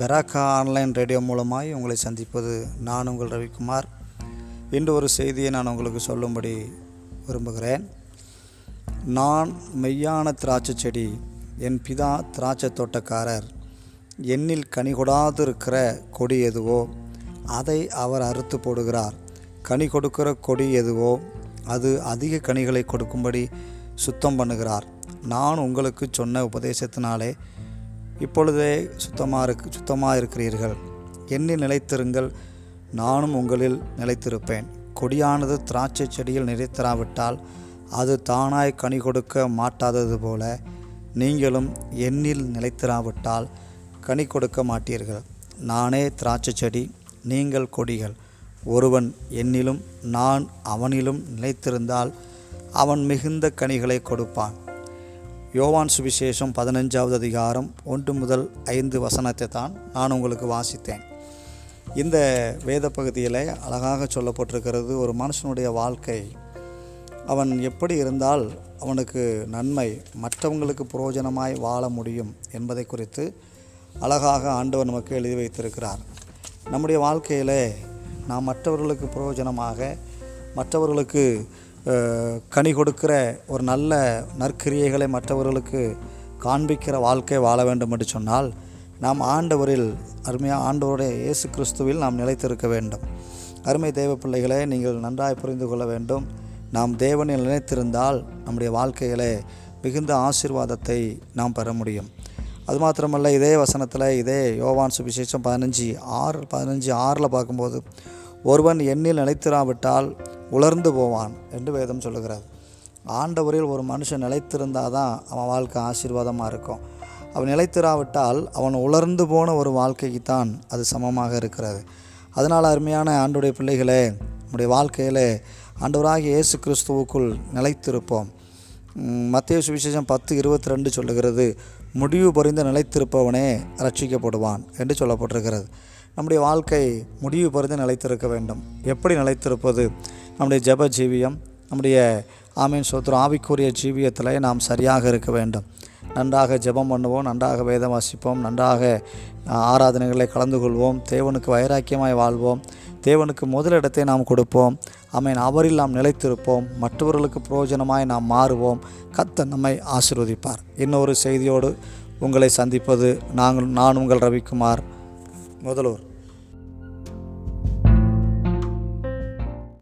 Beracah online radio மூலமாய் உங்களை சந்திப்பது நான் உங்கள் ரவிக்குமார். இன்று ஒரு செய்தியை நான் உங்களுக்கு சொல்லும்படி விரும்புகிறேன். நான் மெய்யான திராட்சை செடி என் பிதா திராட்சை தோட்டக்காரர் என்னில் கனி கொடாதிருக்கிற கொடி எதுவோ அதை அவர் அறுத்து போடுகிறார். கனி கொடுக்கிற கொடி எதுவோ அது அதிக கனிகளை கொடுக்கும்படி சுத்தம் பண்ணுகிறார். நான் உங்களுக்கு சொன்ன உபதேசத்தினாலே இப்பொழுதே சுத்தமாக இருக்கு சுத்தமாக இருக்கிறீர்கள். எண்ணி நிலைத்திருங்கள். நானும் உங்களில் நிலைத்திருப்பேன். கொடியானது திராட்சை செடியில் நிலைத்திராவிட்டால் அது தானாய் கனி கொடுக்க மாட்டாதது போல நீங்களும் என்னில் நிலைத்திராவிட்டால் கனி கொடுக்க மாட்டீர்கள். நானே திராட்சை செடி நீங்கள் கொடிகள். ஒருவன் என்னிலும் நான் அவனிலும் நிலைத்திருந்தால் அவன் மிகுந்த கனிகளை கொடுப்பான். யோவான் சுவிசேஷம் பதினஞ்சாவது அதிகாரம் ஒன்று முதல் ஐந்து வசனத்தை தான் நான் உங்களுக்கு வாசித்தேன். இந்த வேத பகுதியில் அழகாக சொல்லப்பட்டிருக்கிறது ஒரு மனுஷனுடைய வாழ்க்கை. அவன் எப்படி இருந்தால் அவனுக்கு நன்மை மற்றவங்களுக்கு புரோஜனமாய் வாழ முடியும் என்பதை குறித்து அழகாக ஆண்டவர் நமக்கு எழுதி வைத்திருக்கிறார். நம்முடைய வாழ்க்கையில் நாம் மற்றவர்களுக்கு புரோஜனமாக மற்றவர்களுக்கு கனி கொடுக்கிற ஒரு நல்ல நற்கிரியைகளை மற்றவர்களுக்கு காண்பிக்கிற வாழ்க்கை வாழ வேண்டும் என்று சொன்னால் நாம் ஆண்டவரில் அருமையாக ஆண்டவருடைய இயேசு கிறிஸ்துவில் நாம் நிலைத்திருக்க வேண்டும். அருமை தெய்வ பிள்ளைகளை நீங்கள் நன்றாய் புரிந்து கொள்ள வேண்டும். நாம் தேவனில் நிலைத்திருந்தால் நம்முடைய வாழ்க்கையிலே மிகுந்த ஆசீர்வாதத்தை நாம் பெற முடியும். அது மாத்திரமல்ல இதே வசனத்தில் இதே யோவான் சுவிசேஷம் பதினஞ்சு ஆறு பதினஞ்சு ஆறில் பார்க்கும்போது ஒருவன் எண்ணில் நிலைத்திராவிட்டால் உலர்ந்து போவான் என்று வேதம் சொல்லுகிறது. ஆண்டவரில் ஒரு மனுஷன் நிலைத்திருந்தால் தான் அவன் வாழ்க்கை ஆசீர்வாதமாக இருக்கும். அவன் நிலைத்திராவிட்டால் அவன் உலர்ந்து போன ஒரு வாழ்க்கைக்கு தான் அது சமமாக இருக்கிறது. அதனால் அருமையான ஆண்டுடைய பிள்ளைகளே நம்முடைய வாழ்க்கையிலே ஆண்டவராகிய இயேசு கிறிஸ்துவுக்குள் நிலைத்திருப்போம். மத்திய சுவிசேஷம் பத்து இருபத்தி ரெண்டு சொல்லுகிறது முடிவு பொறிந்து நிலைத்திருப்பவனே ரட்சிக்கப்படுவான் என்று சொல்லப்பட்டிருக்கிறது. நம்முடைய வாழ்க்கை முடிவு பொறிந்து நிலைத்திருக்க வேண்டும். எப்படி நிலைத்திருப்பது? நம்முடைய ஜெப ஜீவியம் நம்முடைய ஆமீன் சோத்திரம் ஆவிக்குரிய ஜீவியத்தில் நாம் சரியாக இருக்க வேண்டும். நன்றாக ஜெபம் பண்ணுவோம் நன்றாக வேதம் வாசிப்போம் நன்றாக ஆராதனைகளை கலந்து கொள்வோம் தேவனுக்கு வைராக்கியமாய் வாழ்வோம் தேவனுக்கு முதலிடத்தை நாம் கொடுப்போம் அமீன் அவரில் நாம் நிலைத்திருப்போம் மற்றவர்களுக்கு பிரயோஜனமாய் நாம் மாறுவோம் கத்த நம்மை ஆசிர்வதிப்பார். இன்னொரு செய்தியோடு உங்களை சந்திப்பது நாங்கள் நான் உங்கள் ரவிக்குமார் முதல்வர்